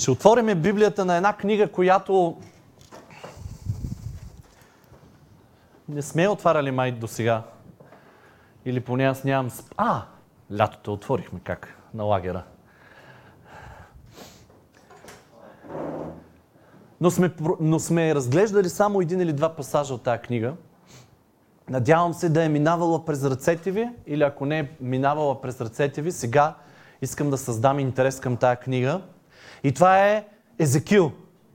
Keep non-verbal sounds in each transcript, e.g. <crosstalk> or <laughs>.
Ще отворим Библията на една книга, която не сме отваряли май до сега. Или поне аз нямам... А, лятото отворихме как? На лагера. Но сме, но сме разглеждали само един или два пасажа от тази книга. Надявам се да е минавала през ръцете ви, или ако не е минавала през ръцете ви, сега искам да създам интерес към тази книга. И това е Езекил,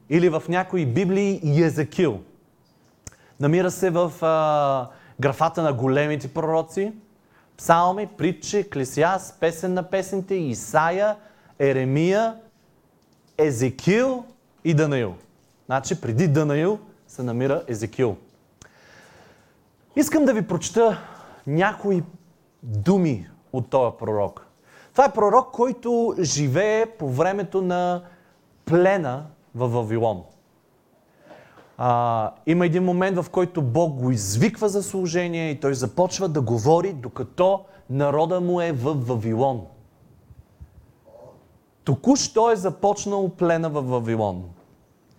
или в някои библии Езекил. Намира се в а, графата на големите пророци, псалми, притчи, Клесиас, песен на песните, Исаия, Еремия, Езекил и Данаил. Значи преди Данаил се намира Езекил. Искам да ви прочета някои думи от този пророк. Това е пророк, който живее по времето на плена в Вавилон. А, има един момент, в който Бог го извиква за служение и той започва да говори, докато народа му е в Вавилон. Току-що е започнал плена в Вавилон.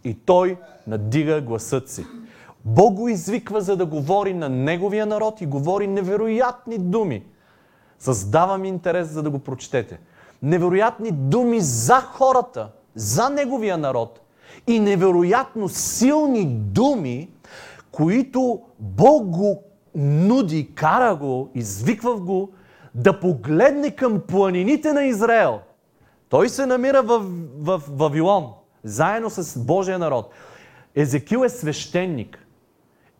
И той надига гласът си. Бог го извиква, за да говори на неговия народ и говори невероятни думи. Създавам интерес, за да го прочетете. Невероятни думи за хората, за неговия народ и невероятно силни думи, които Бог го нуди, кара го, извиква го да погледне към планините на Израел. Той се намира в, в, в Вавилон, заедно с Божия народ. Езекил е свещеник.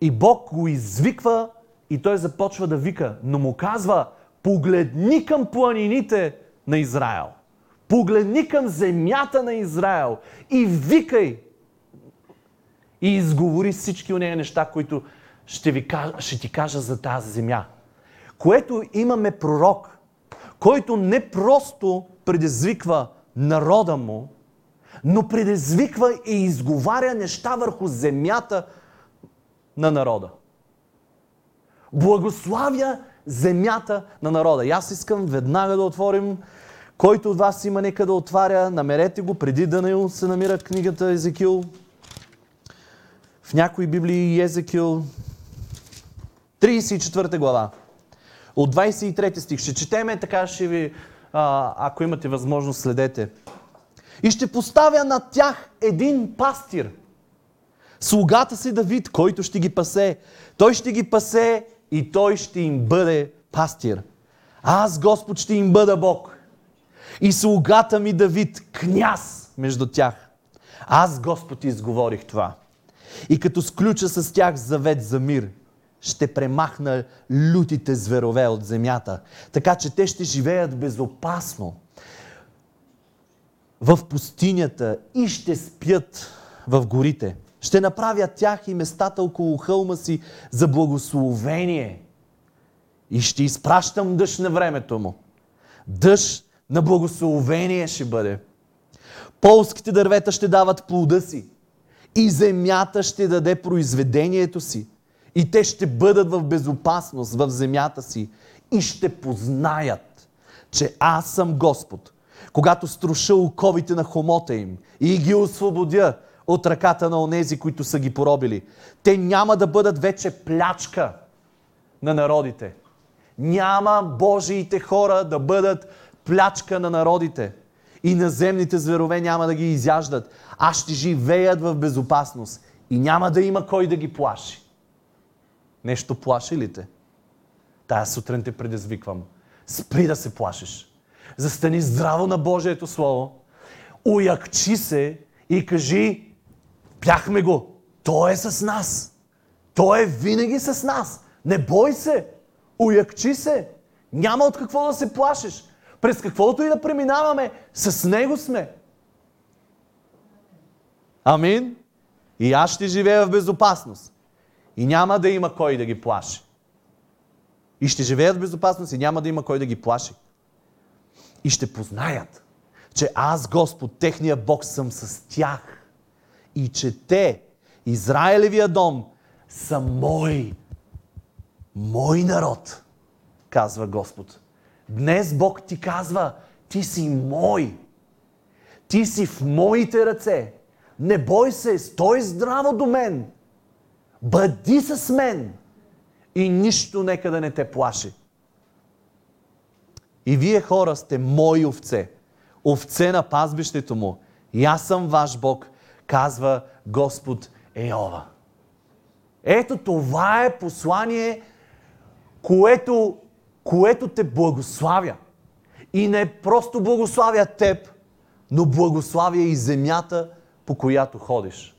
И Бог го извиква и той започва да вика, но му казва, погледни към планините на Израел. Погледни към земята на Израел и викай. И изговори всички от нея неща, които ще, ви, ще ти кажа за тази земя. Което имаме пророк, който не просто предизвиква народа му, но предизвиква и изговаря неща върху земята на народа. Благославя земята на народа. И аз искам веднага да отворим който от вас има нека да отваря, намерете го преди Данаил се намира книгата Езекил. В някои библии Езекил 34 глава. От 23 стих ще четеме, така ще ви, а, ако имате възможност, следете. И ще поставя на тях един пастир. Слугата си Давид, който ще ги пасе. Той ще ги пасе и той ще им бъде пастир. Аз, Господ, ще им бъда Бог. И слугата ми Давид, княз между тях. Аз, Господ, изговорих това. И като сключа с тях завет за мир, ще премахна лютите зверове от земята, така че те ще живеят безопасно в пустинята и ще спят в горите. Ще направя тях и местата около хълма си за благословение. И ще изпращам дъжд на времето му. Дъжд на благословение ще бъде. Полските дървета ще дават плода си. И земята ще даде произведението си. И те ще бъдат в безопасност в земята си. И ще познаят, че аз съм Господ, когато струша оковите на хомота им и ги освободя от ръката на онези, които са ги поробили. Те няма да бъдат вече плячка на народите. Няма Божиите хора да бъдат плячка на народите. И наземните зверове няма да ги изяждат, а ще живеят в безопасност. И няма да има кой да ги плаши. Нещо плаши ли те? Тая сутрин те предизвиквам. Спри да се плашиш. Застани здраво на Божието Слово. Уякчи се и кажи, бяхме го. Той е с нас. Той е винаги с нас. Не бой се. Уякчи се. Няма от какво да се плашиш. През каквото и да преминаваме, с Него сме. Амин. И аз ще живея в безопасност. И няма да има кой да ги плаши. И ще живеят в безопасност и няма да има кой да ги плаши. И ще познаят, че аз, Господ, техния Бог, съм с тях. И че те, Израелевия дом, са мой, мой народ, казва Господ. Днес Бог ти казва, ти си мой. Ти си в моите ръце. Не бой се, стой здраво до мен. Бъди с мен. И нищо нека да не те плаши. И вие хора сте мои овце. Овце на пазбището му. И аз съм ваш Бог, казва Господ Еова. Ето това е послание, което, което те благославя. И не просто благославя теб, но благославя и земята, по която ходиш.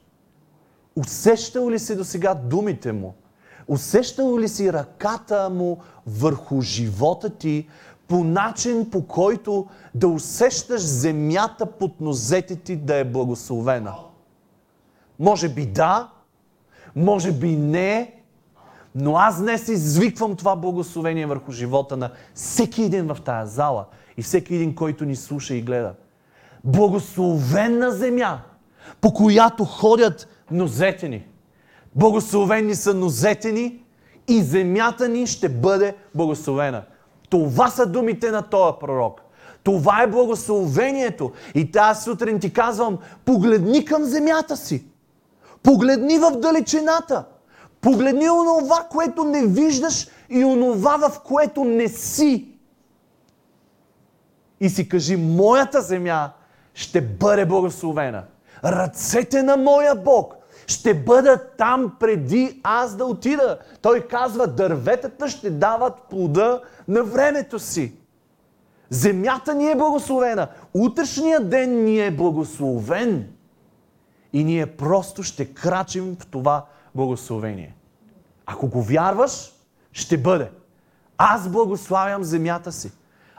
Усещал ли си до сега думите му? Усещал ли си ръката му върху живота ти по начин, по който да усещаш земята под нозете ти да е благословена? Може би да, може би не, но аз днес извиквам това благословение върху живота на всеки един в тая зала и всеки един, който ни слуша и гледа. Благословена земя, по която ходят нозете ни. Благословени са нозете ни и земята ни ще бъде благословена. Това са думите на този пророк. Това е благословението. И тази сутрин ти казвам, погледни към земята си. Погледни в далечината. Погледни онова, което не виждаш и онова, в което не си. И си кажи, моята земя ще бъде благословена. Ръцете на моя Бог ще бъдат там преди аз да отида. Той казва, дърветата ще дават плода на времето си. Земята ни е благословена. Утрешният ден ни е благословен. И ние просто ще крачим в това благословение. Ако го вярваш, ще бъде. Аз благославям земята си.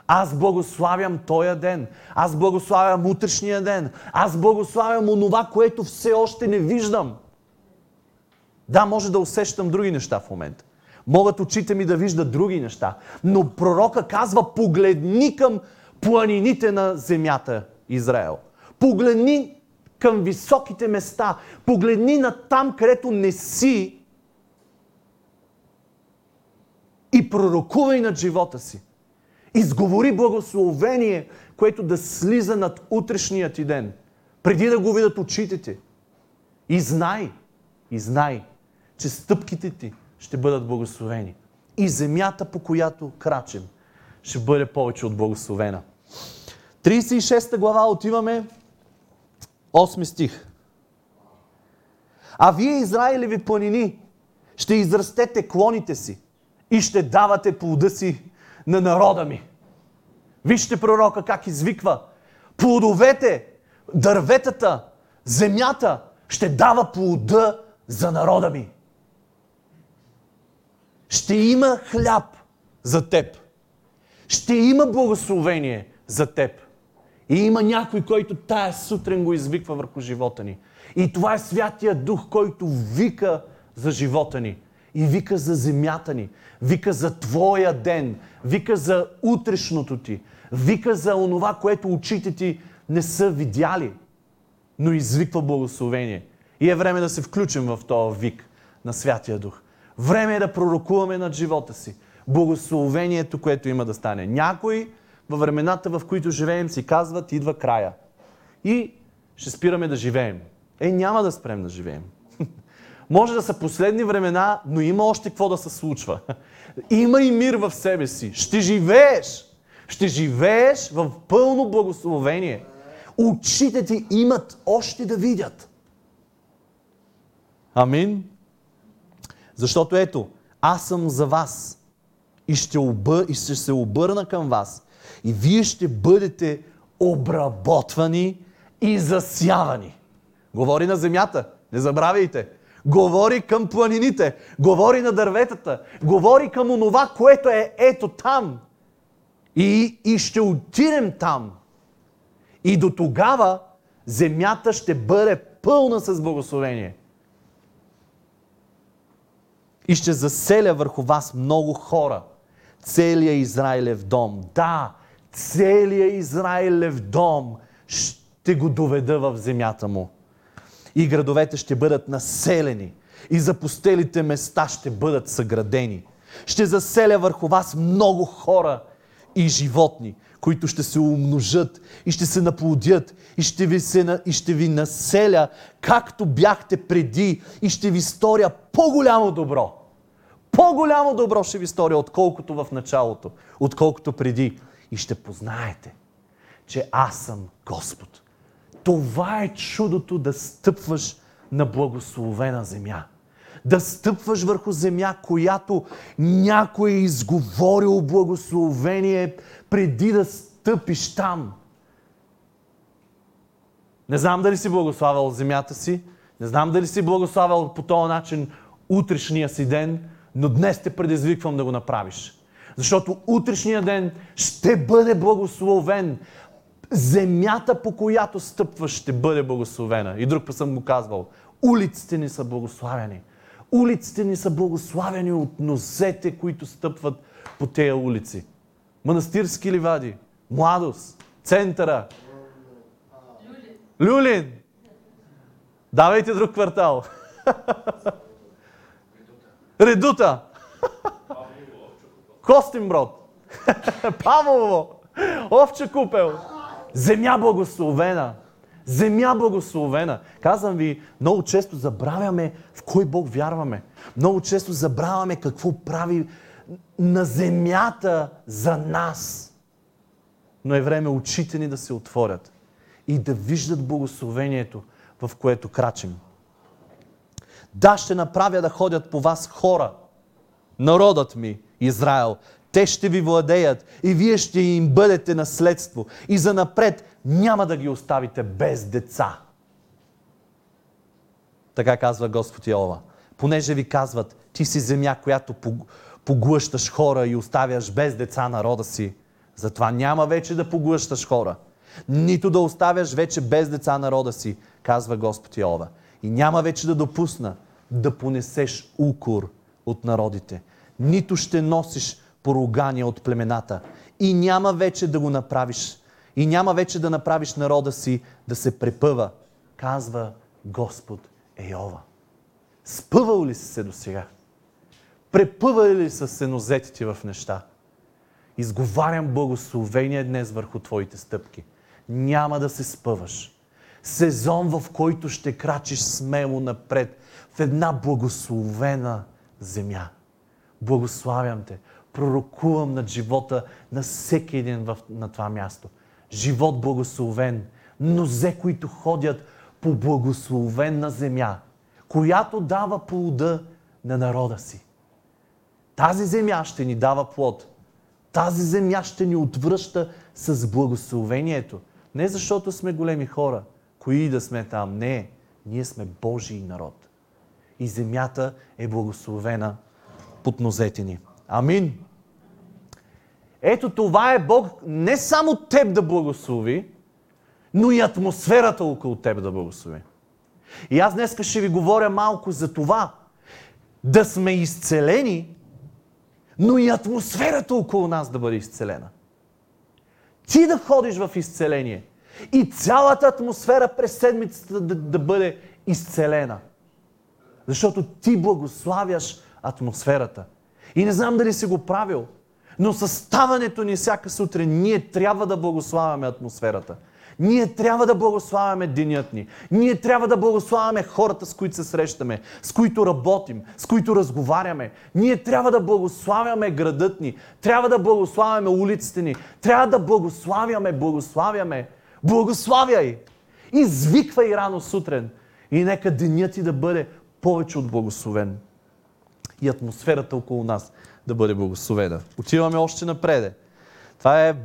Аз благославям тоя ден. Аз благославям утрешния ден. Аз благославям онова, което все още не виждам. Да, може да усещам други неща в момента. Могат очите ми да виждат други неща. Но пророка казва, погледни към планините на земята Израел. Погледни към високите места. Погледни на там, където не си и пророкувай над живота си. Изговори благословение, което да слиза над утрешният ти ден, преди да го видят очите ти. И знай, и знай, че стъпките ти ще бъдат благословени. И земята, по която крачим, ще бъде повече от благословена. 36 глава отиваме 8 стих. А вие, Израилеви планини, ще израстете клоните си и ще давате плода си на народа ми. Вижте пророка как извиква. Плодовете, дърветата, земята ще дава плода за народа ми. Ще има хляб за теб. Ще има благословение за теб. И има някой, който тая сутрин го извиква върху живота ни. И това е Святия Дух, който вика за живота ни. И вика за земята ни. Вика за твоя ден. Вика за утрешното ти. Вика за онова, което очите ти не са видяли. Но извиква благословение. И е време да се включим в този вик на Святия Дух. Време е да пророкуваме над живота си. Благословението, което има да стане. Някои във времената, в които живеем, си казват, идва края. И ще спираме да живеем. Е, няма да спрем да живеем. <laughs> Може да са последни времена, но има още какво да се случва. <laughs> Има и мир в себе си. Ще живееш. Ще живееш в пълно благословение. Очите ти имат още да видят. Амин. Защото ето, аз съм за вас и ще, обър... и ще се обърна към вас и вие ще бъдете обработвани и засявани. Говори на земята. Не забравяйте. Говори към планините. Говори на дърветата. Говори към онова, което е ето там. И, и ще отидем там. И до тогава земята ще бъде пълна с благословение. И ще заселя върху вас много хора. Целият Израилев дом. Да, целият Израилев дом ще го доведа в земята му. И градовете ще бъдат населени. И запустелите места ще бъдат съградени. Ще заселя върху вас много хора и животни, които ще се умножат и ще се наплодят и ще ви, се, и ще ви населя, както бяхте преди и ще ви сторя по-голямо добро. По-голямо добро ще ви сторя, отколкото в началото, отколкото преди. И ще познаете, че аз съм Господ. Това е чудото да стъпваш на благословена земя. Да стъпваш върху земя, която някой е изговорил благословение преди да стъпиш там. Не знам дали си благославял земята си, не знам дали си благославял по този начин утрешния си ден, но днес те предизвиквам да го направиш. Защото утрешния ден ще бъде благословен. Земята, по която стъпваш, ще бъде благословена. И друг път съм го казвал. Улиците ни са благославени. Улиците ни са благославени от нозете, които стъпват по тези улици. Манастирски ливади, младост, центъра. Люлин. Люлин. Давайте друг квартал. <laughs> Редута. Костинброд. <laughs> Павлово. Овче купел. Земя благословена. Земя благословена. Казвам ви, много често забравяме в кой Бог вярваме. Много често забравяме какво прави на земята за нас. Но е време очите ни да се отворят и да виждат благословението, в което крачим. Да, ще направя да ходят по вас хора, народът ми, Израел. Те ще ви владеят и вие ще им бъдете наследство. И за напред няма да ги оставите без деца. Така казва Господ Йова. Понеже ви казват, ти си земя, която поглъщаш хора и оставяш без деца народа си. Затова няма вече да поглъщаш хора. Нито да оставяш вече без деца народа си, казва Господ Йова. И няма вече да допусна да понесеш укор от народите. Нито ще носиш поругания от племената. И няма вече да го направиш. И няма вече да направиш народа си да се препъва, казва Господ Ейова. Спъвал ли си се до сега? Препъвали ли са се нозетите в неща? Изговарям благословение днес върху твоите стъпки. Няма да се спъваш. Сезон, в който ще крачиш смело напред в една благословена земя. Благославям те. Пророкувам над живота на всеки един в, на това място. Живот благословен. Нозе, които ходят по благословена земя, която дава плода на народа си. Тази земя ще ни дава плод. Тази земя ще ни отвръща с благословението. Не защото сме големи хора, кои да сме там. Не, ние сме Божий народ. И земята е благословена под нозете ни. Амин. Ето това е Бог не само теб да благослови, но и атмосферата около теб да благослови. И аз днес ще ви говоря малко за това. Да сме изцелени, но и атмосферата около нас да бъде изцелена. Ти да ходиш в изцеление и цялата атмосфера през седмицата да, да бъде изцелена. Защото ти благославяш атмосферата. И не знам дали си го правил, но съставането ни всяка сутрин ние трябва да благославяме атмосферата. Ние трябва да благославяме денят ни. Ние трябва да благославяме хората, с които се срещаме, с които работим, с които разговаряме. Ние трябва да благославяме градът ни. Трябва да благославяме улиците ни. Трябва да благославяме, благославяме. Благославяй! Извиквай рано сутрин. И нека денят ти да бъде повече от благословен. И атмосферата около нас да бъде благословена. Отиваме още напреде. Това е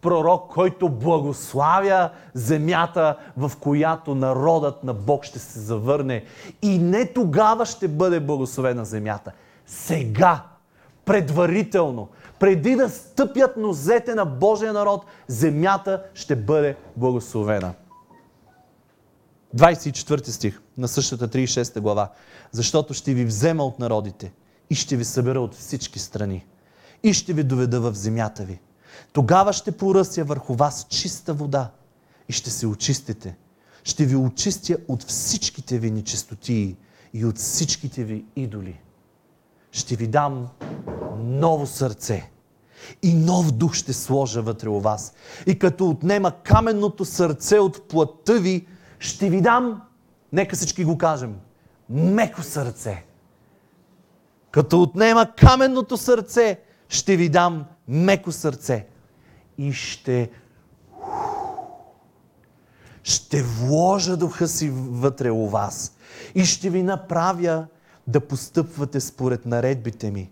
пророк, който благославя земята, в която народът на Бог ще се завърне. И не тогава ще бъде благословена земята. Сега, предварително, преди да стъпят нозете на Божия народ, земята ще бъде благословена. 24 стих на същата 36 глава. Защото ще ви взема от народите и ще ви събера от всички страни и ще ви доведа в земята ви тогава ще поръся върху вас чиста вода и ще се очистите. Ще ви очистя от всичките ви нечистотии и от всичките ви идоли. Ще ви дам ново сърце и нов дух ще сложа вътре у вас. И като отнема каменното сърце от плътта ви, ще ви дам, нека всички го кажем, меко сърце. Като отнема каменното сърце, ще ви дам меко сърце. И ще ще вложа духа си вътре у вас и ще ви направя да постъпвате според наредбите ми,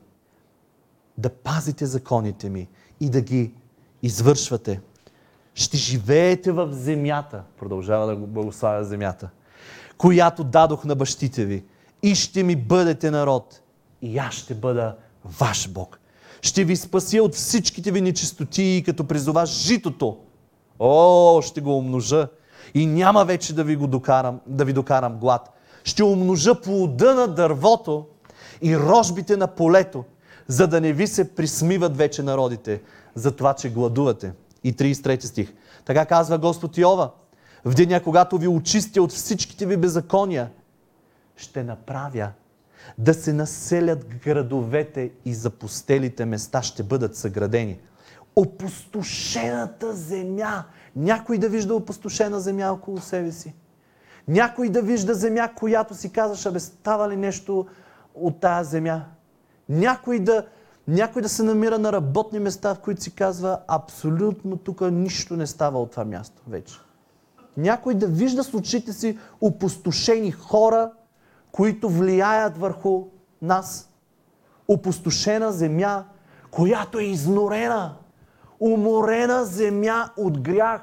да пазите законите ми и да ги извършвате. Ще живеете в земята, продължава да го благославя земята, която дадох на бащите ви и ще ми бъдете народ и аз ще бъда ваш Бог. Ще ви спася от всичките ви нечистоти, като призова житото. О, ще го умножа и няма вече да ви, го докарам, да ви докарам глад. Ще умножа плода на дървото и рожбите на полето, за да не ви се присмиват вече народите за това, че гладувате. И 33 стих. Така казва Господ Йова. В деня, когато ви очистя от всичките ви беззакония, ще направя да се населят градовете и запустелите места ще бъдат съградени. Опустошената земя. Някой да вижда опустошена земя около себе си. Някой да вижда земя, която си казваш, абе става ли нещо от тая земя. Някой да, някой да се намира на работни места, в които си казва, абсолютно тук нищо не става от това място вече. Някой да вижда с очите си опустошени хора, които влияят върху нас. Опустошена земя, която е изнорена. Уморена земя от грях.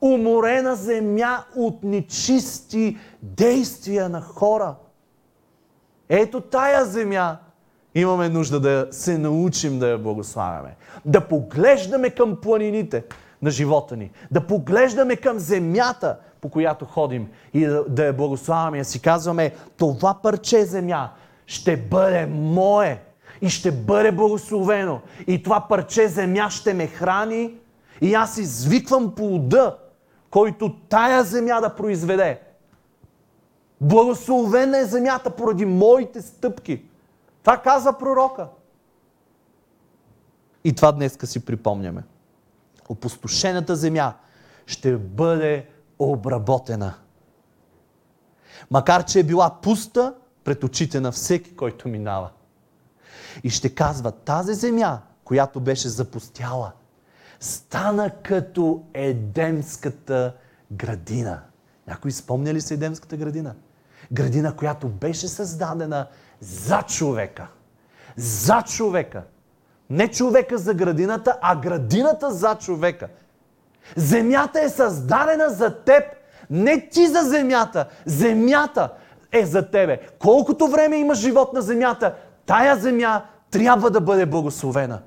Уморена земя от нечисти действия на хора. Ето тая земя имаме нужда да се научим да я благославяме. Да поглеждаме към планините на живота ни. Да поглеждаме към земята, по която ходим и да, я благославяме. Си казваме, това парче земя ще бъде мое и ще бъде благословено. И това парче земя ще ме храни и аз извиквам плода, който тая земя да произведе. Благословена е земята поради моите стъпки. Това казва пророка. И това днеска си припомняме. Опустошената земя ще бъде обработена. Макар, че е била пуста пред очите на всеки, който минава. И ще казва, тази земя, която беше запустяла, стана като Едемската градина. Някой спомня ли се Едемската градина? Градина, която беше създадена за човека. За човека. Не човека за градината, а градината за човека. Земята е създадена за теб. Не ти за земята. Земята е за тебе. Колкото време има живот на земята, тая земя трябва да бъде благословена.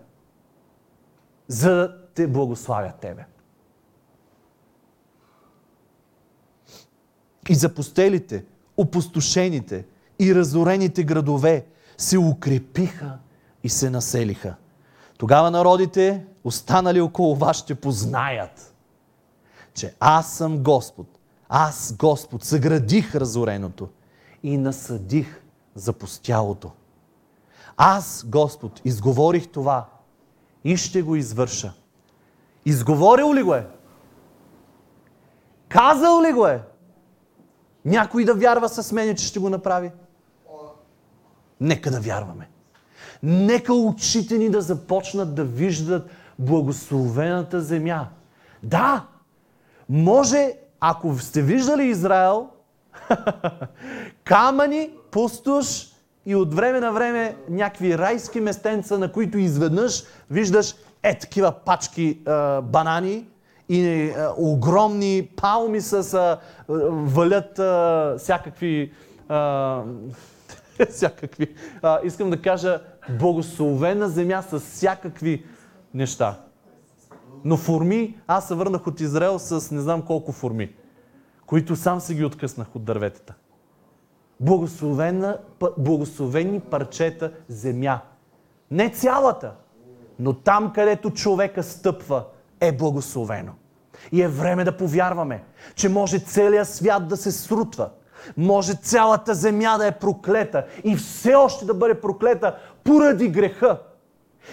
За да те благославя тебе. И запустелите, опустошените и разорените градове се укрепиха и се населиха. Тогава народите, останали около вас, ще познаят, че аз съм Господ. Аз, Господ, съградих разореното и насъдих запустялото. Аз, Господ, изговорих това и ще го извърша. Изговорил ли го е? Казал ли го е? Някой да вярва с мен, че ще го направи? Нека да вярваме. Нека очите ни да започнат да виждат благословената земя. Да, може, ако сте виждали Израел, <laughs> камъни, пустош и от време на време някакви райски местенца, на които изведнъж виждаш е такива пачки а, банани и а, огромни палми с а, валят всякакви <laughs> всякакви. А, искам да кажа благословена земя с всякакви неща. Но форми, аз се върнах от Израел с не знам колко форми, които сам се ги откъснах от дърветата. Благословени парчета земя. Не цялата, но там, където човека стъпва, е благословено. И е време да повярваме, че може целият свят да се срутва. Може цялата земя да е проклета и все още да бъде проклета поради греха.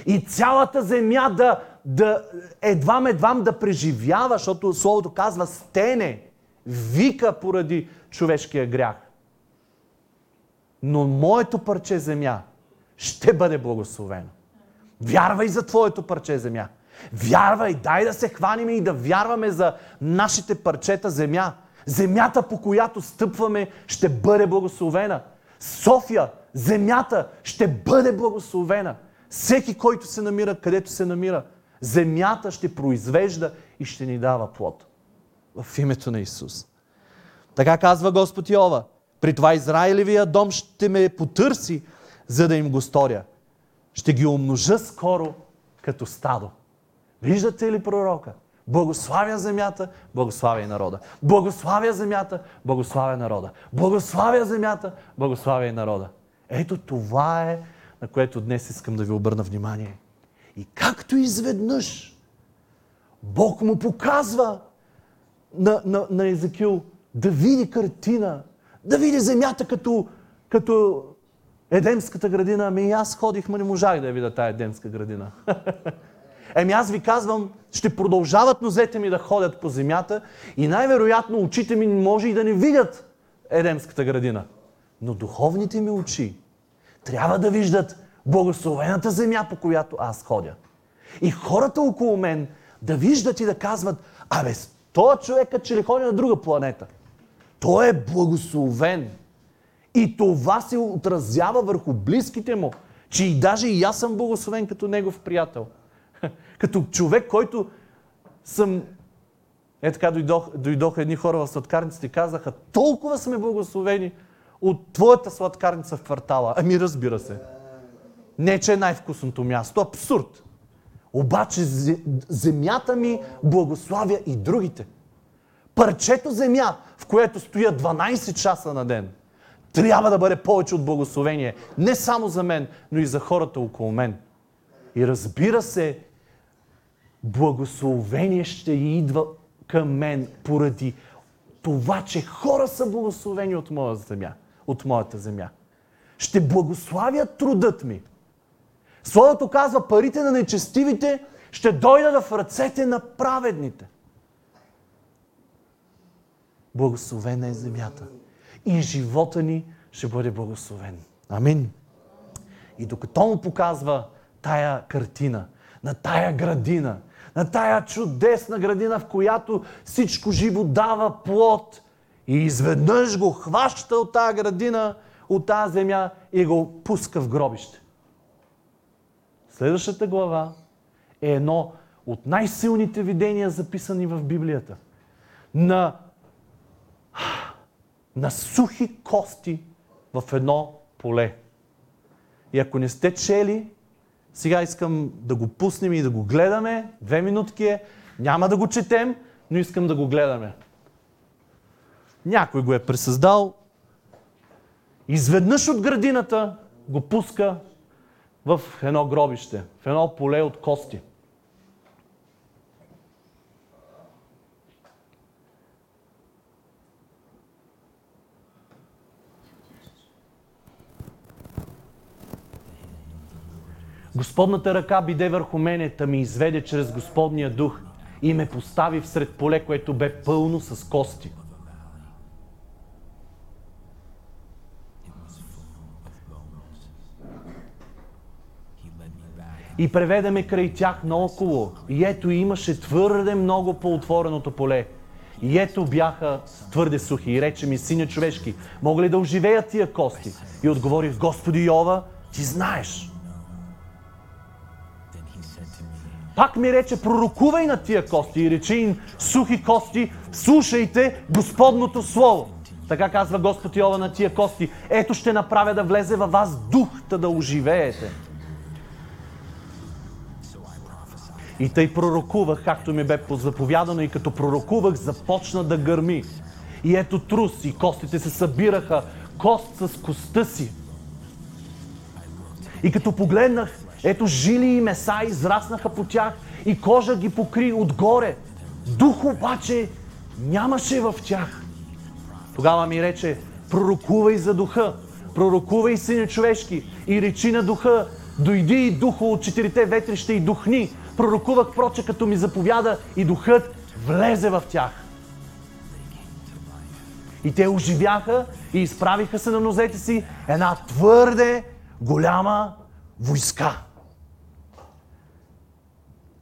И цялата земя да, да едвам-едвам да преживява, защото Словото казва стене, вика поради човешкия грях. Но моето парче земя ще бъде благословено. Вярвай за твоето парче земя. Вярвай, дай да се хваним и да вярваме за нашите парчета земя. Земята, по която стъпваме, ще бъде благословена. София, земята ще бъде благословена. Всеки, който се намира, където се намира, земята ще произвежда и ще ни дава плод. В името на Исус. Така казва Господ Йова. При това Израилевия дом ще ме потърси, за да им го сторя. Ще ги умножа скоро като стадо. Виждате ли пророка? Благославя земята, благославя и народа. Благославя земята, благославя народа. Благославя земята, благославя и народа. Ето това е, на което днес искам да ви обърна внимание. И както изведнъж Бог му показва на, на, на Езекил да види картина, да види земята като, като Едемската градина. Ами аз ходих, но не можах да я видя тая Едемска градина. <laughs> Еми аз ви казвам, ще продължават нозете ми да ходят по земята и най-вероятно очите ми може и да не видят Едемската градина. Но духовните ми очи трябва да виждат благословената земя, по която аз ходя. И хората около мен да виждат и да казват, абе, този човек че ли ходи на друга планета. Той е благословен. И това се отразява върху близките му, че и даже и аз съм благословен като негов приятел. <laughs> Като човек, който съм... Е така дойдох, дойдоха едни хора в сладкарницата и казаха, толкова сме благословени от твоята сладкарница в квартала. Ами разбира се. Не, че е най-вкусното място. Абсурд. Обаче земята ми благославя и другите. Парчето земя, в което стоя 12 часа на ден, трябва да бъде повече от благословение. Не само за мен, но и за хората около мен. И разбира се, благословение ще идва към мен поради това, че хора са благословени от моя земя, от моята земя. Ще благославят трудът ми. Словото казва, парите на нечестивите ще дойдат в ръцете на праведните. Благословена е земята. И живота ни ще бъде благословен. Амин. И докато му показва тая картина, на тая градина, на тая чудесна градина, в която всичко живо дава плод. И изведнъж го хваща от тая градина, от тази земя и го пуска в гробище. Следващата глава е едно от най-силните видения, записани в Библията. На, на сухи кости в едно поле. И ако не сте чели, сега искам да го пуснем и да го гледаме. Две минутки е. Няма да го четем, но искам да го гледаме. Някой го е пресъздал. Изведнъж от градината го пуска в едно гробище, в едно поле от кости. Господната ръка биде върху мене, та ми изведе чрез Господния дух и ме постави всред поле, което бе пълно с кости. И преведе ме край тях наоколо. И ето имаше твърде много по отвореното поле. И ето бяха твърде сухи. И рече ми, синя човешки, мога ли да оживеят тия кости? И отговорих, Господи Йова, ти знаеш. Пак ми рече, пророкувай на тия кости и рече им, сухи кости, слушайте Господното Слово. Така казва Господ Йова на тия кости. Ето ще направя да влезе във вас дух, да оживеете. И тъй пророкувах, както ми бе заповядано, и като пророкувах, започна да гърми. И ето трус, и костите се събираха, кост с коста си. И като погледнах, ето жили и меса израснаха по тях и кожа ги покри отгоре. Дух обаче нямаше в тях. Тогава ми рече, пророкувай за духа, пророкувай сине човешки и речи на духа, Дойди и духа от четирите ветрища и духни. Пророкувах проче, като ми заповяда и духът влезе в тях. И те оживяха и изправиха се на нозете си една твърде голяма войска.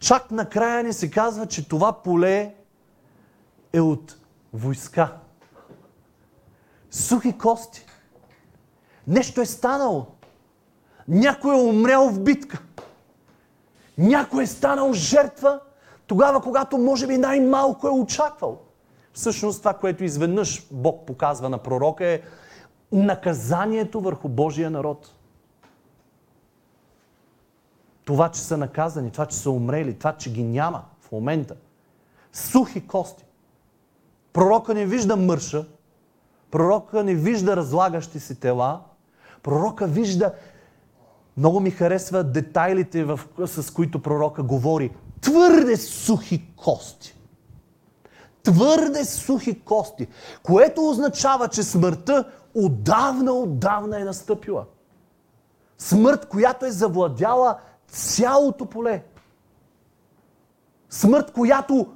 Чак накрая ни се казва, че това поле е от войска. Сухи кости. Нещо е станало. Някой е умрял в битка. Някой е станал жертва тогава, когато може би най-малко е очаквал. Всъщност това, което изведнъж Бог показва на пророка е наказанието върху Божия народ. Това, че са наказани, това, че са умрели, това, че ги няма в момента. Сухи кости. Пророка не вижда мърша, пророка не вижда разлагащи се тела, пророка вижда много ми харесва детайлите, в, с които пророка говори. Твърде сухи кости. Твърде сухи кости. Което означава, че смъртта отдавна, отдавна е настъпила. Смърт, която е завладяла цялото поле. Смърт, която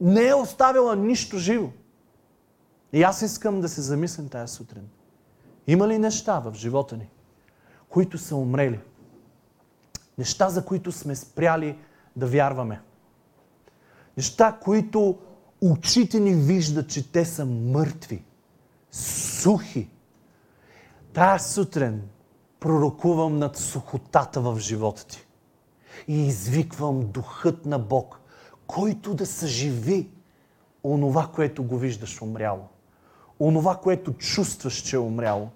не е оставила нищо живо. И аз искам да се замислим тази сутрин. Има ли неща в живота ни, които са умрели? Неща, за които сме спряли да вярваме. Неща, които очите ни виждат, че те са мъртви, сухи. Тая сутрин пророкувам над сухотата в живота ти. И извиквам духът на Бог, който да съживи онова, което го виждаш умряло. Онова, което чувстваш, че е умряло.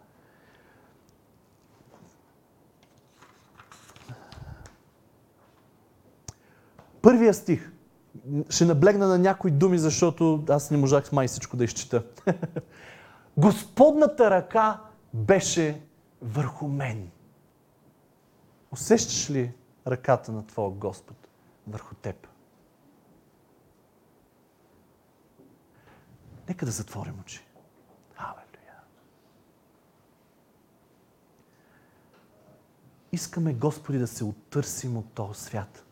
Първия стих. Ще наблегна на някои думи, защото аз не можах май всичко да изчита. <laughs> Господната ръка беше върху мен. Усещаш ли ръката на Твоя Господ върху теб? Нека да затворим очи. Алелуя. Искаме, Господи, да се оттърсим от този свят.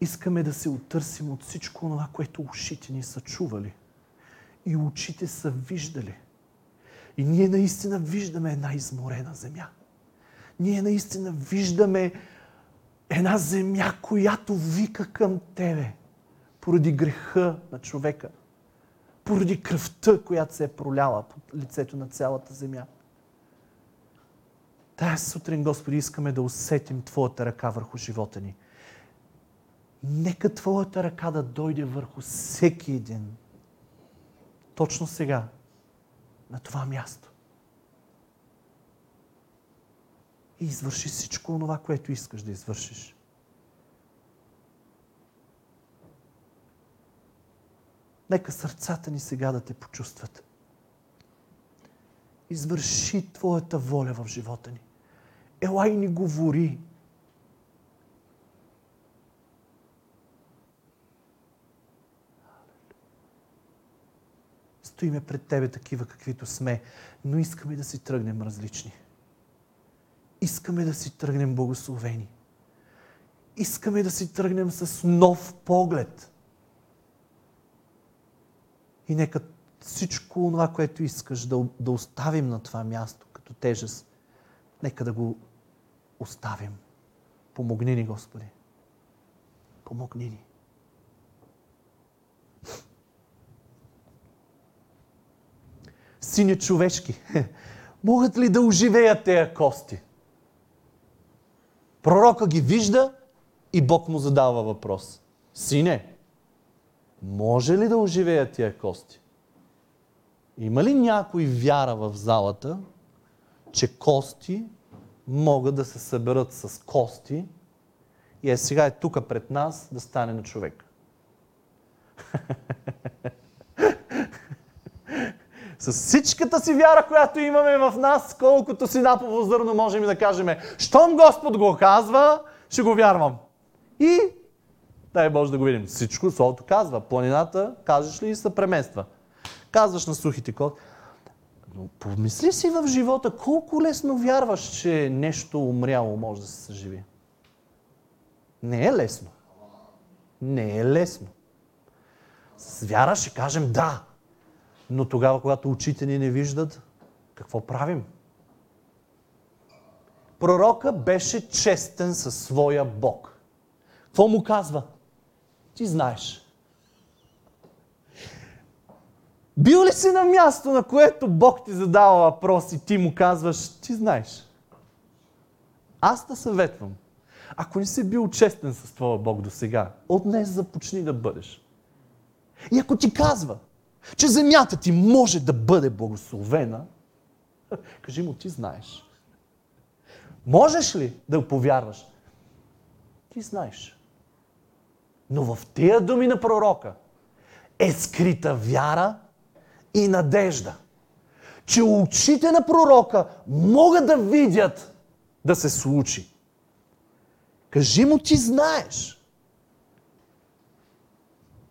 Искаме да се оттърсим от всичко това, което ушите ни са чували и очите са виждали. И ние наистина виждаме една изморена земя. Ние наистина виждаме една земя, която вика към Тебе поради греха на човека, поради кръвта, която се е проляла по лицето на цялата земя. Тая сутрин, Господи, искаме да усетим Твоята ръка върху живота ни. Нека Твоята ръка да дойде върху всеки един. Точно сега, на това място. И извърши всичко това, което искаш да извършиш. Нека сърцата ни сега да те почувстват. Извърши Твоята воля в живота ни. Елай ни говори. Стоиме пред Тебе такива, каквито сме, но искаме да си тръгнем различни. Искаме да си тръгнем благословени. Искаме да си тръгнем с нов поглед. И нека всичко това, което искаш да, да оставим на това място като тежест, нека да го оставим. Помогни ни, Господи. Помогни ни. Сине човешки, могат ли да оживеят тези кости? Пророка ги вижда и Бог му задава въпрос. Сине, може ли да оживеят тия кости? Има ли някой вяра в залата, че кости могат да се съберат с кости и е сега е тук пред нас да стане на човек? <laughs> С всичката си вяра, която имаме в нас, колкото си напово зърно можем да кажем, щом Господ го казва, ще го вярвам. И дай Боже да го видим. Всичко Словото казва. Планината, кажеш ли, и се премества. Казваш на сухите код. Но помисли си в живота колко лесно вярваш, че нещо умряло може да се съживи. Не е лесно. Не е лесно. С вяра ще кажем да. Но тогава, когато очите ни не виждат, какво правим? Пророка беше честен със своя Бог. Какво му казва? Ти знаеш. Бил ли си на място, на което Бог ти задава въпрос и ти му казваш, ти знаеш? Аз да съветвам. Ако не си бил честен с твоя Бог до сега, от днес започни да бъдеш. И ако ти казва, че земята ти може да бъде благословена, <laughs> кажи му, ти знаеш. Можеш ли да повярваш? Ти знаеш. Но в тия думи на пророка е скрита вяра и надежда. Че очите на пророка могат да видят да се случи. Кажи му, ти знаеш.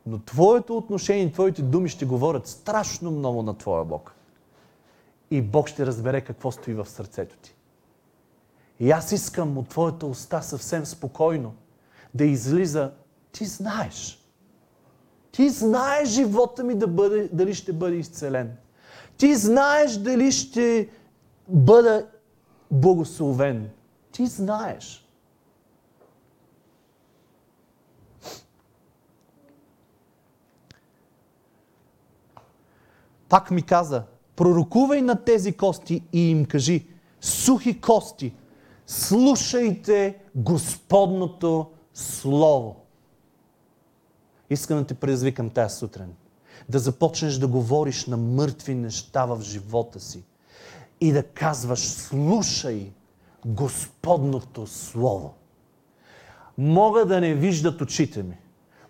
Но твоето отношение, твоите думи ще говорят страшно много на твоя Бог. И Бог ще разбере какво стои в сърцето ти. И аз искам от твоята уста съвсем спокойно да излиза, ти знаеш. Ти знаеш живота ми да бъде, дали ще бъде изцелен. Ти знаеш дали ще бъда благословен. Ти знаеш. Пак ми каза, пророкувай на тези кости и им кажи, сухи кости, слушайте Господното Слово. Искам да те предизвикам тази сутрин. Да започнеш да говориш на мъртви неща в живота си. И да казваш, слушай Господното Слово. Мога да не виждат очите ми.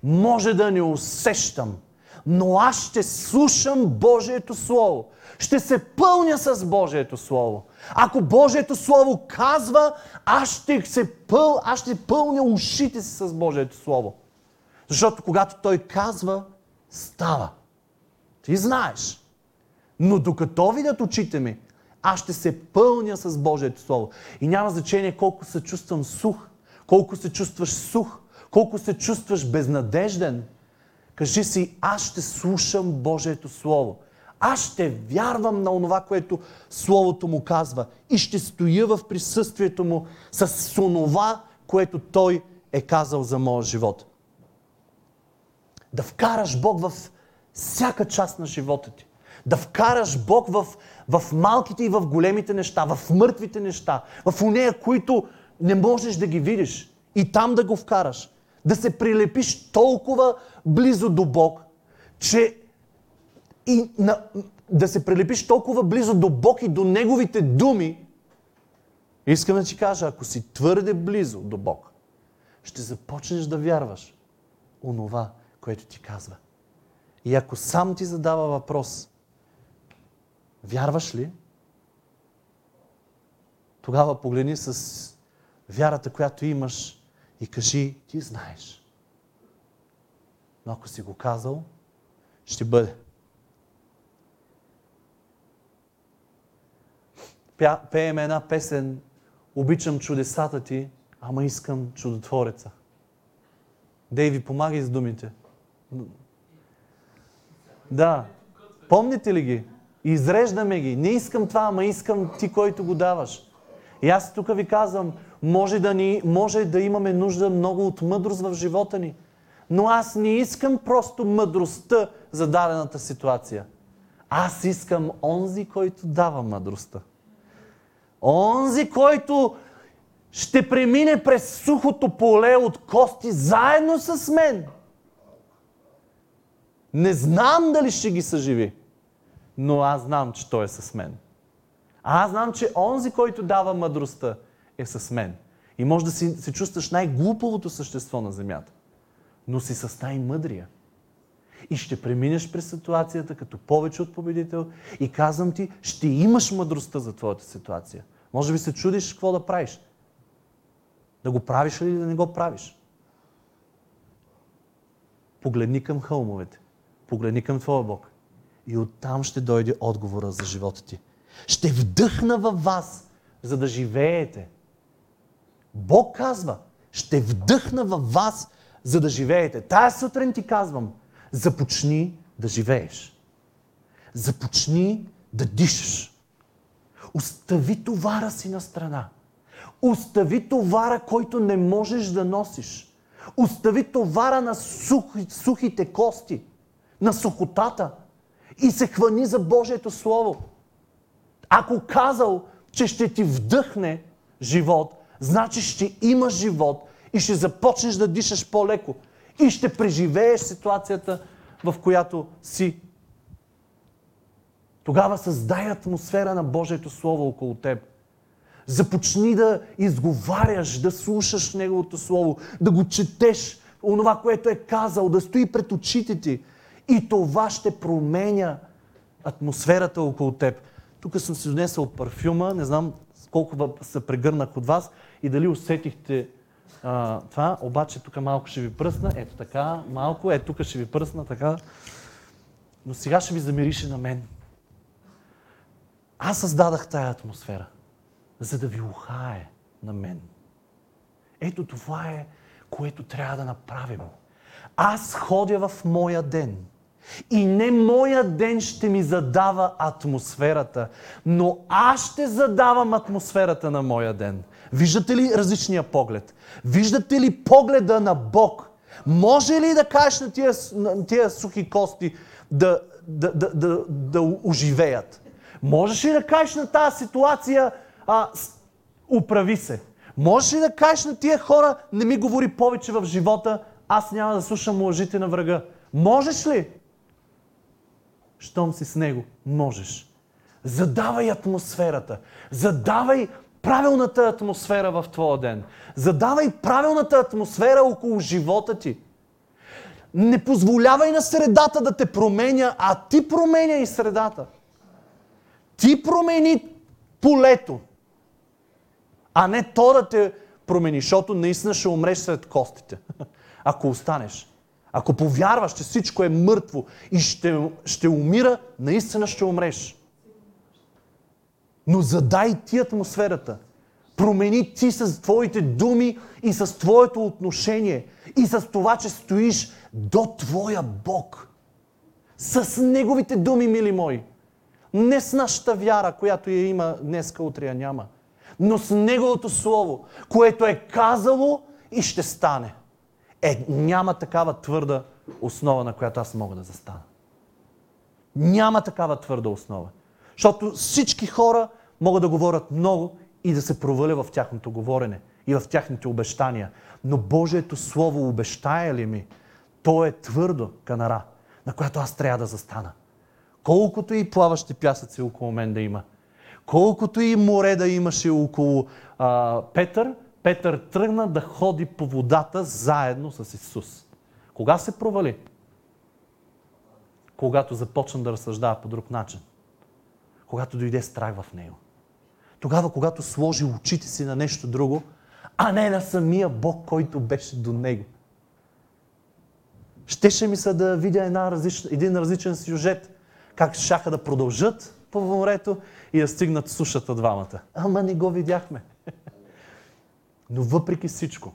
Може да не усещам но аз ще слушам Божието Слово. Ще се пълня с Божието Слово. Ако Божието Слово казва, аз ще, се пъл, аз ще пълня ушите си с Божието Слово. Защото когато Той казва, става. Ти знаеш. Но докато видят очите ми, аз ще се пълня с Божието Слово. И няма значение колко се чувствам сух, колко се чувстваш сух, колко се чувстваш безнадежден – Кажи си, аз ще слушам Божието Слово. Аз ще вярвам на онова, което Словото му казва и ще стоя в присъствието му с онова, което Той е казал за моя живот. Да вкараш Бог в всяка част на живота ти. Да вкараш Бог в, в малките и в големите неща, в мъртвите неща, в онея, които не можеш да ги видиш. И там да го вкараш да се прилепиш толкова близо до Бог, че и на, да се прилепиш толкова близо до Бог и до Неговите думи, искам да ти кажа, ако си твърде близо до Бог, ще започнеш да вярваш онова, което ти казва. И ако сам ти задава въпрос, вярваш ли? Тогава погледни с вярата, която имаш и кажи, ти знаеш. Но ако си го казал, ще бъде. Пеем една песен, обичам чудесата ти, ама искам чудотвореца. Дейви, помагай с думите. Да. Помните ли ги? Изреждаме ги. Не искам това, ама искам ти, който го даваш. И аз тук ви казвам, може да, ни, може да имаме нужда много от мъдрост в живота ни. Но аз не искам просто мъдростта за дадената ситуация. Аз искам онзи, който дава мъдростта. Онзи, който ще премине през сухото поле от кости заедно с мен. Не знам дали ще ги съживи, но аз знам, че Той е с мен. Аз знам, че онзи, който дава мъдростта, е с мен. И може да се чувстваш най-глупавото същество на земята, но си с най-мъдрия. И ще преминеш през ситуацията като повече от победител и казвам ти, ще имаш мъдростта за твоята ситуация. Може би се чудиш какво да правиш. Да го правиш или да не го правиш. Погледни към хълмовете. Погледни към Твоя Бог. и оттам ще дойде отговора за живота ти. Ще вдъхна във вас, за да живеете. Бог казва, ще вдъхна във вас, за да живеете. Тая сутрин ти казвам, започни да живееш. Започни да дишаш. Остави товара си на страна. Остави товара, който не можеш да носиш. Остави товара на сухи, сухите кости, на сухотата и се хвани за Божието Слово. Ако казал, че ще ти вдъхне живот, значи ще имаш живот и ще започнеш да дишаш по-леко и ще преживееш ситуацията, в която си. Тогава създай атмосфера на Божието Слово около теб. Започни да изговаряш, да слушаш Неговото Слово, да го четеш, онова, което е казал, да стои пред очите ти. И това ще променя атмосферата около теб. Тук съм си донесъл парфюма, не знам колко се прегърнах от вас и дали усетихте а, това, обаче тук малко ще ви пръсна, ето така, малко, ето тук ще ви пръсна, така. Но сега ще ви замирише на мен. Аз създадах тая атмосфера, за да ви ухае на мен. Ето това е, което трябва да направим. Аз ходя в моя ден. И не моя ден ще ми задава атмосферата, но аз ще задавам атмосферата на моя ден. Виждате ли различния поглед? Виждате ли погледа на Бог? Може ли да кажеш на тия, на тия сухи кости да, да, да, да, да оживеят? Можеш ли да кажеш на тази ситуация а, управи се? Можеш ли да кажеш на тия хора не ми говори повече в живота, аз няма да слушам лъжите на врага? Можеш ли? Щом си с него, можеш. Задавай атмосферата. Задавай правилната атмосфера в твоя ден. Задавай правилната атмосфера около живота ти. Не позволявай на средата да те променя, а ти променя и средата. Ти промени полето, а не то да те промени, защото наистина ще умреш сред костите, <laughs> ако останеш. Ако повярваш, че всичко е мъртво и ще, ще умира, наистина ще умреш. Но задай ти атмосферата. Промени ти с твоите думи и с твоето отношение. И с това, че стоиш до твоя Бог. С Неговите думи, мили мои. Не с нашата вяра, която я има днеска, утре я няма. Но с Неговото Слово, което е казало и ще стане. Е, няма такава твърда основа, на която аз мога да застана. Няма такава твърда основа. Защото всички хора могат да говорят много и да се проваля в тяхното говорене и в тяхните обещания. Но Божието Слово обещая ли ми? То е твърдо канара, на която аз трябва да застана. Колкото и плаващи пясъци около мен да има, колкото и море да имаше около а, Петър, Петър тръгна да ходи по водата заедно с Исус. Кога се провали? Когато започна да разсъждава по друг начин. Когато дойде страх в него. Тогава, когато сложи очите си на нещо друго, а не на самия Бог, който беше до него. Щеше ми се да видя една различна, един различен сюжет. Как шаха да продължат по морето и да стигнат сушата двамата. Ама не го видяхме. Но въпреки всичко,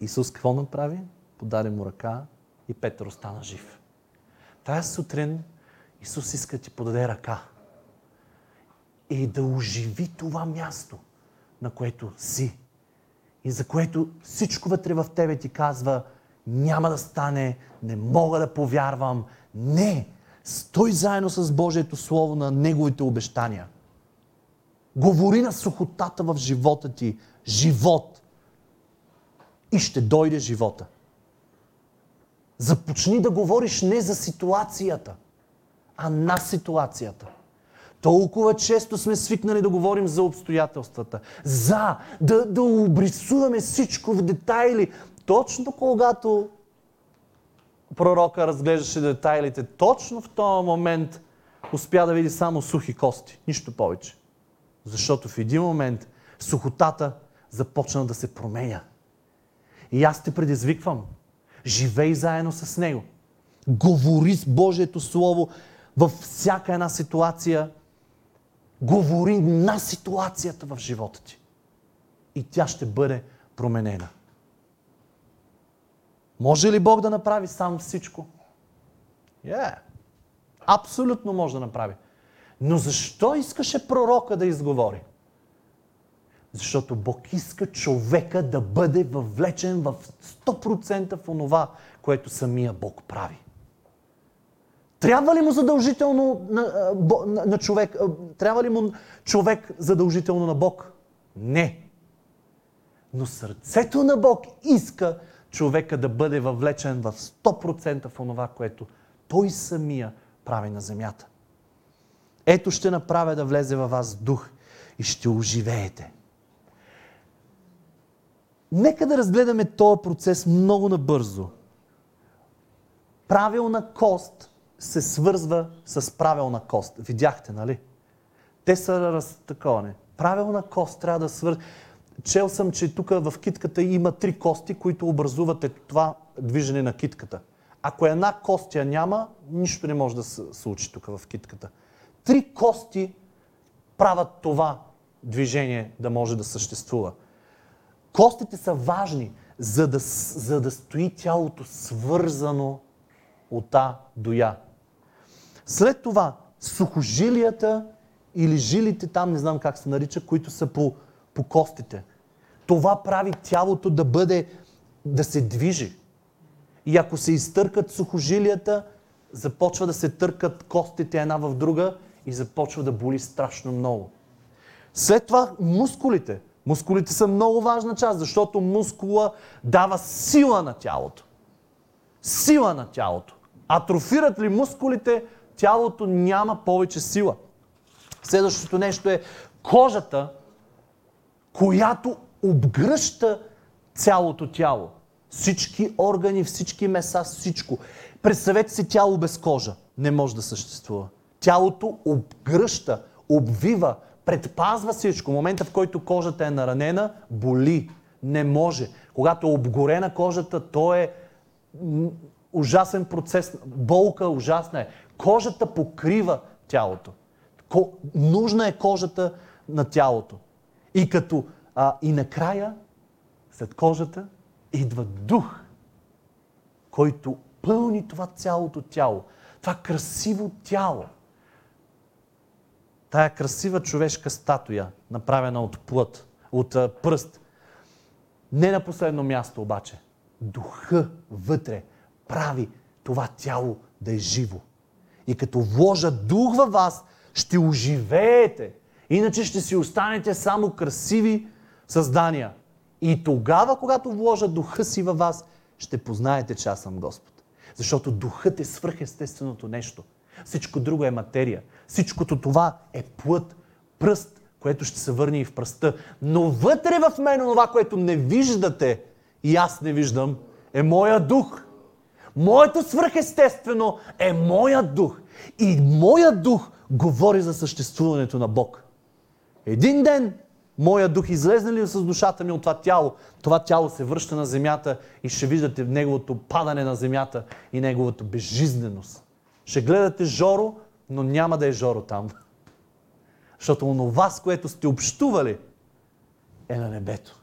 Исус какво направи? Подаде му ръка и Петър остана жив. Тая сутрин Исус иска да ти подаде ръка и да оживи това място, на което си. И за което всичко вътре в тебе ти казва, няма да стане, не мога да повярвам. Не! Стой заедно с Божието Слово на Неговите обещания. Говори на сухотата в живота ти. Живот. И ще дойде живота. Започни да говориш не за ситуацията, а на ситуацията. Толкова често сме свикнали да говорим за обстоятелствата. За да, да обрисуваме всичко в детайли. Точно когато пророка разглеждаше детайлите, точно в този момент успя да види само сухи кости. Нищо повече. Защото в един момент сухотата започна да се променя. И аз те предизвиквам. Живей заедно с Него. Говори с Божието Слово във всяка една ситуация говори на ситуацията в живота ти. И тя ще бъде променена. Може ли Бог да направи сам всичко? Yeah. Абсолютно може да направи. Но защо искаше пророка да изговори? Защото Бог иска човека да бъде въвлечен в 100% в онова, което самия Бог прави. Трябва ли му задължително на, на, на човек? Трябва ли му човек задължително на Бог? Не. Но сърцето на Бог иска човека да бъде въвлечен в 100% в онова, което той самия прави на земята. Ето ще направя да влезе във вас дух и ще оживеете. Нека да разгледаме този процес много набързо. Правилна кост се свързва с правилна кост. Видяхте, нали? Те са разтаковани. Правилна кост трябва да свързва. Чел съм, че тук в китката има три кости, които образуват това движение на китката. Ако една кост я няма, нищо не може да се случи тук в китката. Три кости правят това движение да може да съществува. Костите са важни, за да, за да стои тялото свързано от А до Я. След това сухожилията или жилите там, не знам как се нарича, които са по, по костите. Това прави тялото да бъде, да се движи. И ако се изтъркат сухожилията, започва да се търкат костите една в друга и започва да боли страшно много. След това мускулите. Мускулите са много важна част, защото мускула дава сила на тялото. Сила на тялото. Атрофират ли мускулите, тялото няма повече сила. Следващото нещо е кожата, която обгръща цялото тяло. Всички органи, всички меса, всичко. Представете си тяло без кожа. Не може да съществува. Тялото обгръща, обвива, предпазва всичко. Момента, в който кожата е наранена, боли. Не може. Когато е обгорена кожата, то е ужасен процес. Болка ужасна е. Кожата покрива тялото. Нужна е кожата на тялото. И като а, и накрая, след кожата, идва дух, който пълни това цялото тяло. Това красиво тяло. Тая красива човешка статуя, направена от плът, от а, пръст. Не на последно място обаче. Духа вътре прави това тяло да е живо. И като вложа дух във вас, ще оживеете. Иначе ще си останете само красиви създания. И тогава, когато вложа духа си във вас, ще познаете, че аз съм Господ. Защото духът е свръхестественото нещо. Всичко друго е материя. Всичкото това е плът, пръст, което ще се върне и в пръста. Но вътре в мен това, което не виждате и аз не виждам, е моя дух. Моето свръхестествено е моя дух. И моя дух говори за съществуването на Бог. Един ден моя дух излезне ли с душата ми от това тяло, това тяло се връща на земята и ще виждате неговото падане на земята и неговото безжизненост. Ще гледате Жоро, но няма да е Жоро там. Защото онова, с което сте общували, е на небето.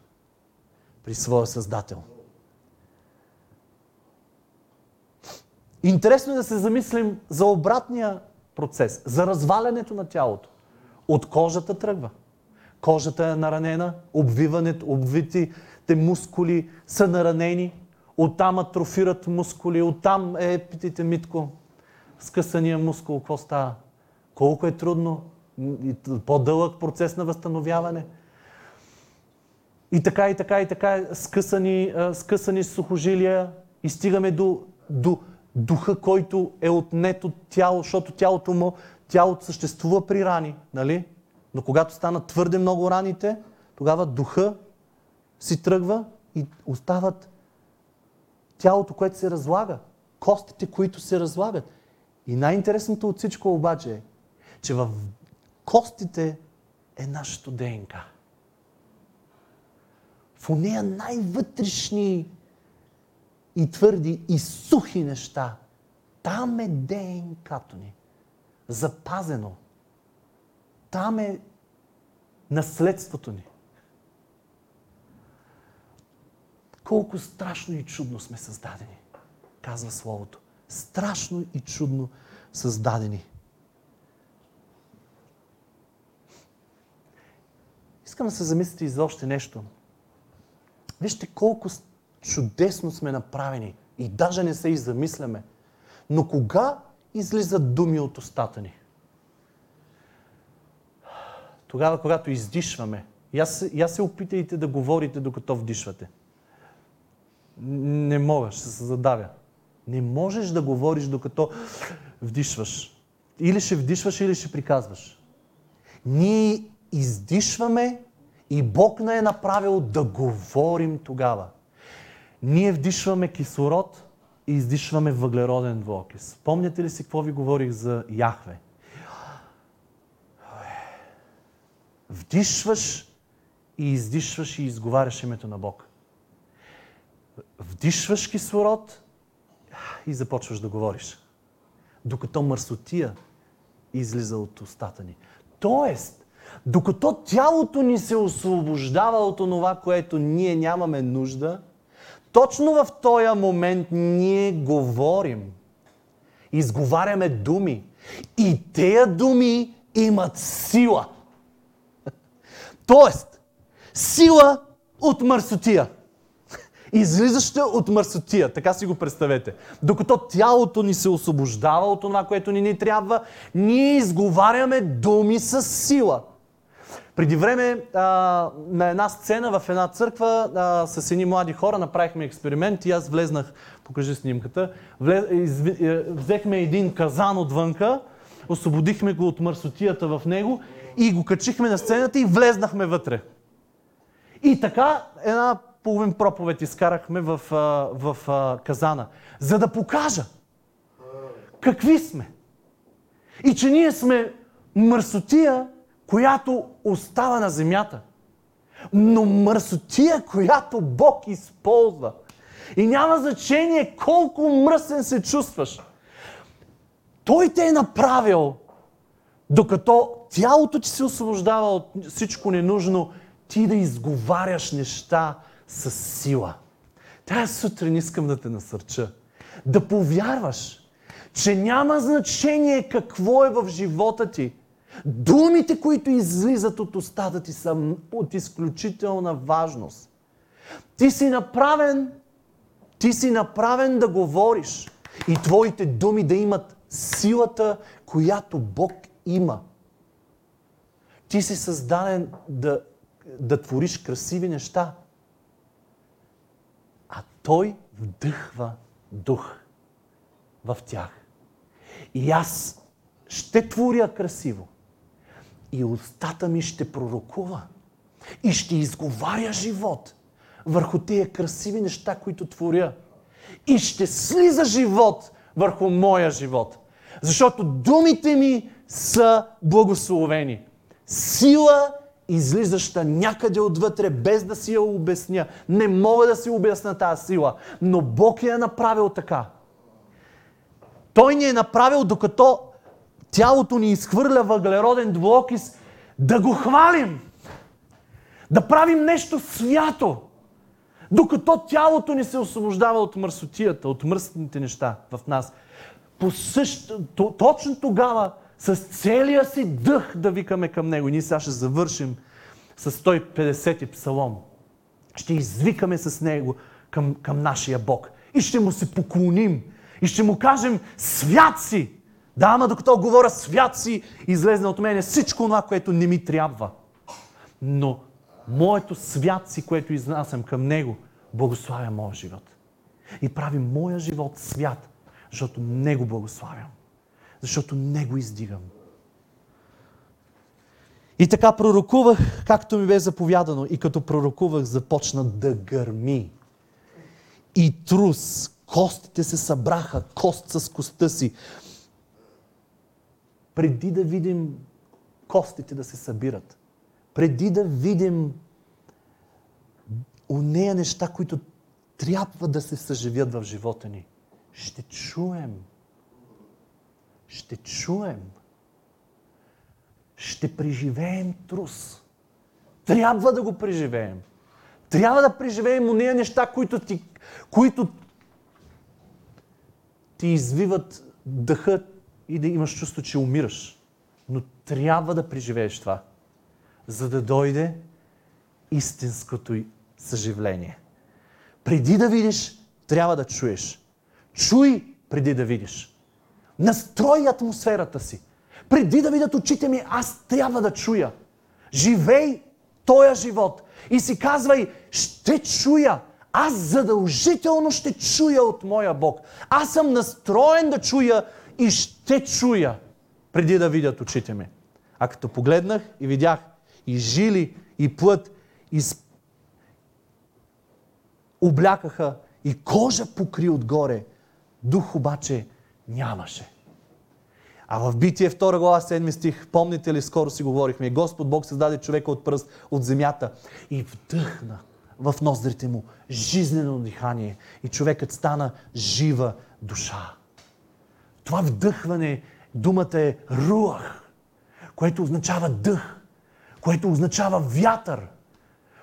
При своя Създател. Интересно е да се замислим за обратния процес, за развалянето на тялото. От кожата тръгва. Кожата е наранена, обвиването, обвитите мускули са наранени, оттам атрофират мускули, оттам е, питайте Митко, скъсания мускул, какво става? Колко е трудно, по-дълъг процес на възстановяване. И така, и така, и така, скъсани, скъсани сухожилия и стигаме до, до духа, който е отнет от тяло, защото тялото му, тялото съществува при рани, нали? Но когато станат твърде много раните, тогава духа си тръгва и остават тялото, което се разлага, костите, които се разлагат. И най-интересното от всичко обаче е, че в костите е нашето ДНК. В нея най-вътрешни и твърди и сухи неща. Там е ДНК-то ни. запазено. Там е наследството ни. Колко страшно и чудно сме създадени, казва Словото. Страшно и чудно създадени. Искам да се замислите и за още нещо. Вижте колко чудесно сме направени и даже не се и замисляме. Но кога излизат думи от устата ни? Тогава, когато издишваме. Аз, и аз се опитайте да говорите, докато вдишвате. Не мога, ще се задавя. Не можеш да говориш, докато вдишваш. Или ще вдишваш, или ще приказваш. Ние издишваме и Бог не е направил да говорим тогава. Ние вдишваме кислород и издишваме въглероден двуокис. Помняте ли си какво ви говорих за Яхве? Вдишваш и издишваш и изговаряш името на Бог. Вдишваш кислород и започваш да говориш. Докато мърсотия излиза от устата ни. Тоест, докато тялото ни се освобождава от това, което ние нямаме нужда, точно в този момент ние говорим. Изговаряме думи. И тези думи имат сила. Тоест, сила от мърсотия. Излизаща от мърсотия, така си го представете. Докато тялото ни се освобождава от това, което ни ни трябва, ние изговаряме думи с сила. Преди време а, на една сцена в една църква а, с едни млади хора направихме експеримент и аз влезнах, покажи снимката, влез, из, е, взехме един казан отвънка, освободихме го от мърсотията в него и го качихме на сцената и влезнахме вътре. И така една половин проповед изкарахме в, в, в казана, за да покажа какви сме. И че ние сме мърсотия, която остава на земята. Но мърсотия, която Бог използва. И няма значение колко мръсен се чувстваш. Той те е направил, докато тялото ти се освобождава от всичко ненужно, ти да изговаряш неща с сила. Тая сутрин искам да те насърча. Да повярваш, че няма значение какво е в живота ти. Думите, които излизат от устата ти са от изключителна важност. Ти си направен, ти си направен да говориш и твоите думи да имат силата, която Бог има. Ти си създаден да, да твориш красиви неща. А Той вдъхва дух в тях. И аз ще творя красиво. И устата ми ще пророкува. И ще изговаря живот върху тия красиви неща, които творя. И ще слиза живот върху моя живот. Защото думите ми са благословени. Сила, излизаща някъде отвътре, без да си я обясня. Не мога да си обясня тази сила, но Бог я е направил така. Той ни е направил, докато тялото ни изхвърля въглероден двуокис, да го хвалим. Да правим нещо свято. Докато тялото ни се освобождава от мърсотията, от мръсните неща в нас. По същ... Точно тогава с целия си дъх да викаме към Него. И ние сега ще завършим с 150-ти псалом. Ще извикаме с Него към, към нашия Бог. И ще му се поклоним. И ще му кажем, свят си! Да, ама докато говоря свят си, излезне от мене всичко това, което не ми трябва. Но моето свят си, което изнасям към Него, благославя моя живот. И прави моя живот свят, защото Него благославям защото не го издигам. И така пророкувах, както ми бе заповядано, и като пророкувах, започна да гърми. И трус, костите се събраха, кост с коста си. Преди да видим костите да се събират, преди да видим нея неща, които трябва да се съживят в живота ни, ще чуем ще чуем ще преживеем трус. Трябва да го преживеем. Трябва да преживеем уния неща, които ти, които ти извиват дъха и да имаш чувство, че умираш. Но трябва да преживееш това, за да дойде истинското съживление. Преди да видиш, трябва да чуеш. Чуй преди да видиш. Настрой атмосферата си. Преди да видят очите ми, аз трябва да чуя. Живей този живот и си казвай, ще чуя. Аз задължително ще чуя от моя Бог. Аз съм настроен да чуя и ще чуя, преди да видят очите ми. А като погледнах и видях и жили, и плът, и облякаха, и кожа покри отгоре, дух обаче нямаше. А в Битие 2 глава 7 стих, помните ли, скоро си говорихме, Господ Бог създаде човека от пръст, от земята и вдъхна в ноздрите му жизнено дихание и човекът стана жива душа. Това вдъхване, думата е руах, което означава дъх, което означава вятър.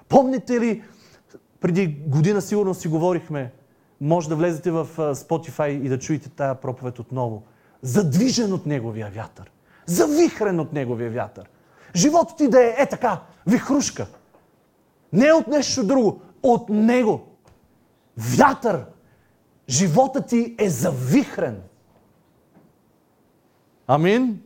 Помните ли, преди година сигурно си говорихме, може да влезете в Spotify и да чуете тая проповед отново. Задвижен от неговия вятър. Завихрен от неговия вятър. Животът ти да е е така, вихрушка. Не от нещо друго, от него. Вятър. Животът ти е завихрен. Амин.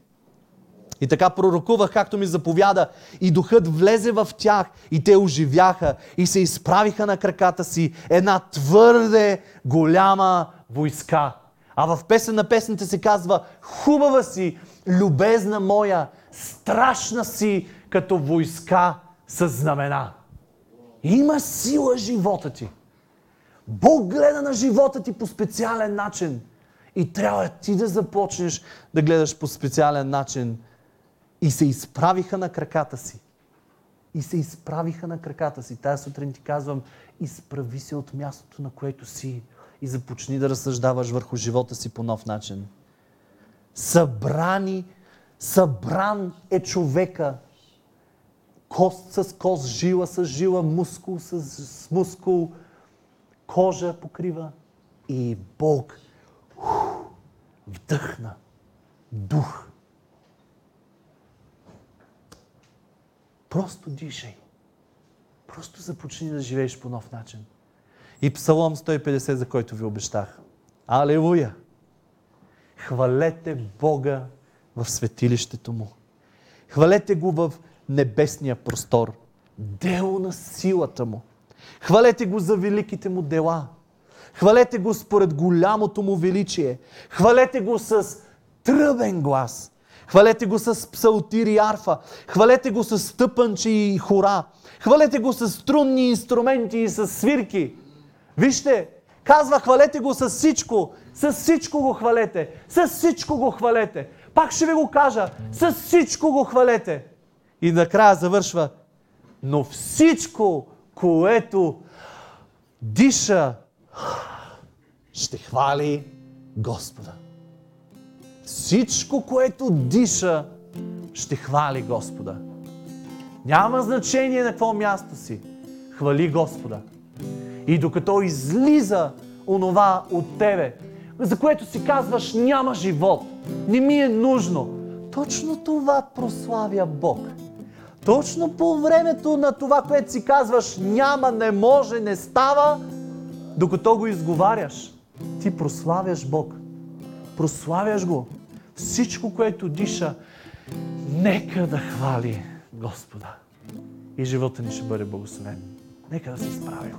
И така пророкувах, както ми заповяда. И духът влезе в тях и те оживяха и се изправиха на краката си една твърде голяма войска. А в песен на песните се казва Хубава си, любезна моя, страшна си като войска с знамена. Има сила живота ти. Бог гледа на живота ти по специален начин. И трябва ти да започнеш да гледаш по специален начин. И се изправиха на краката си. И се изправиха на краката си. Тая сутрин ти казвам, изправи се от мястото, на което си и започни да разсъждаваш върху живота си по нов начин. Събрани, събран е човека. Кост с кост, жила с жила, мускул с мускул, кожа покрива. И Бог вдъхна дух. Просто дишай. Просто започни да живееш по нов начин. И Псалом 150, за който ви обещах. Алелуя! Хвалете Бога в светилището Му. Хвалете Го в небесния простор. Дело на силата Му. Хвалете Го за великите Му дела. Хвалете Го според голямото Му величие. Хвалете Го с тръбен глас. Хвалете Го с псалтири и арфа. Хвалете Го с тъпанчи и хора. Хвалете Го с струнни инструменти и с свирки. Вижте, казва, хвалете го с всичко. С всичко го хвалете. С всичко го хвалете. Пак ще ви го кажа. С всичко го хвалете. И накрая завършва. Но всичко, което диша, ще хвали Господа. Всичко, което диша, ще хвали Господа. Няма значение на какво място си. Хвали Господа. И докато излиза онова от тебе, за което си казваш няма живот, не ми е нужно, точно това прославя Бог. Точно по времето на това, което си казваш няма, не може, не става, докато го изговаряш, ти прославяш Бог. Прославяш го. Всичко, което диша, нека да хвали Господа. И живота ни ще бъде благословен. Нека да се справим.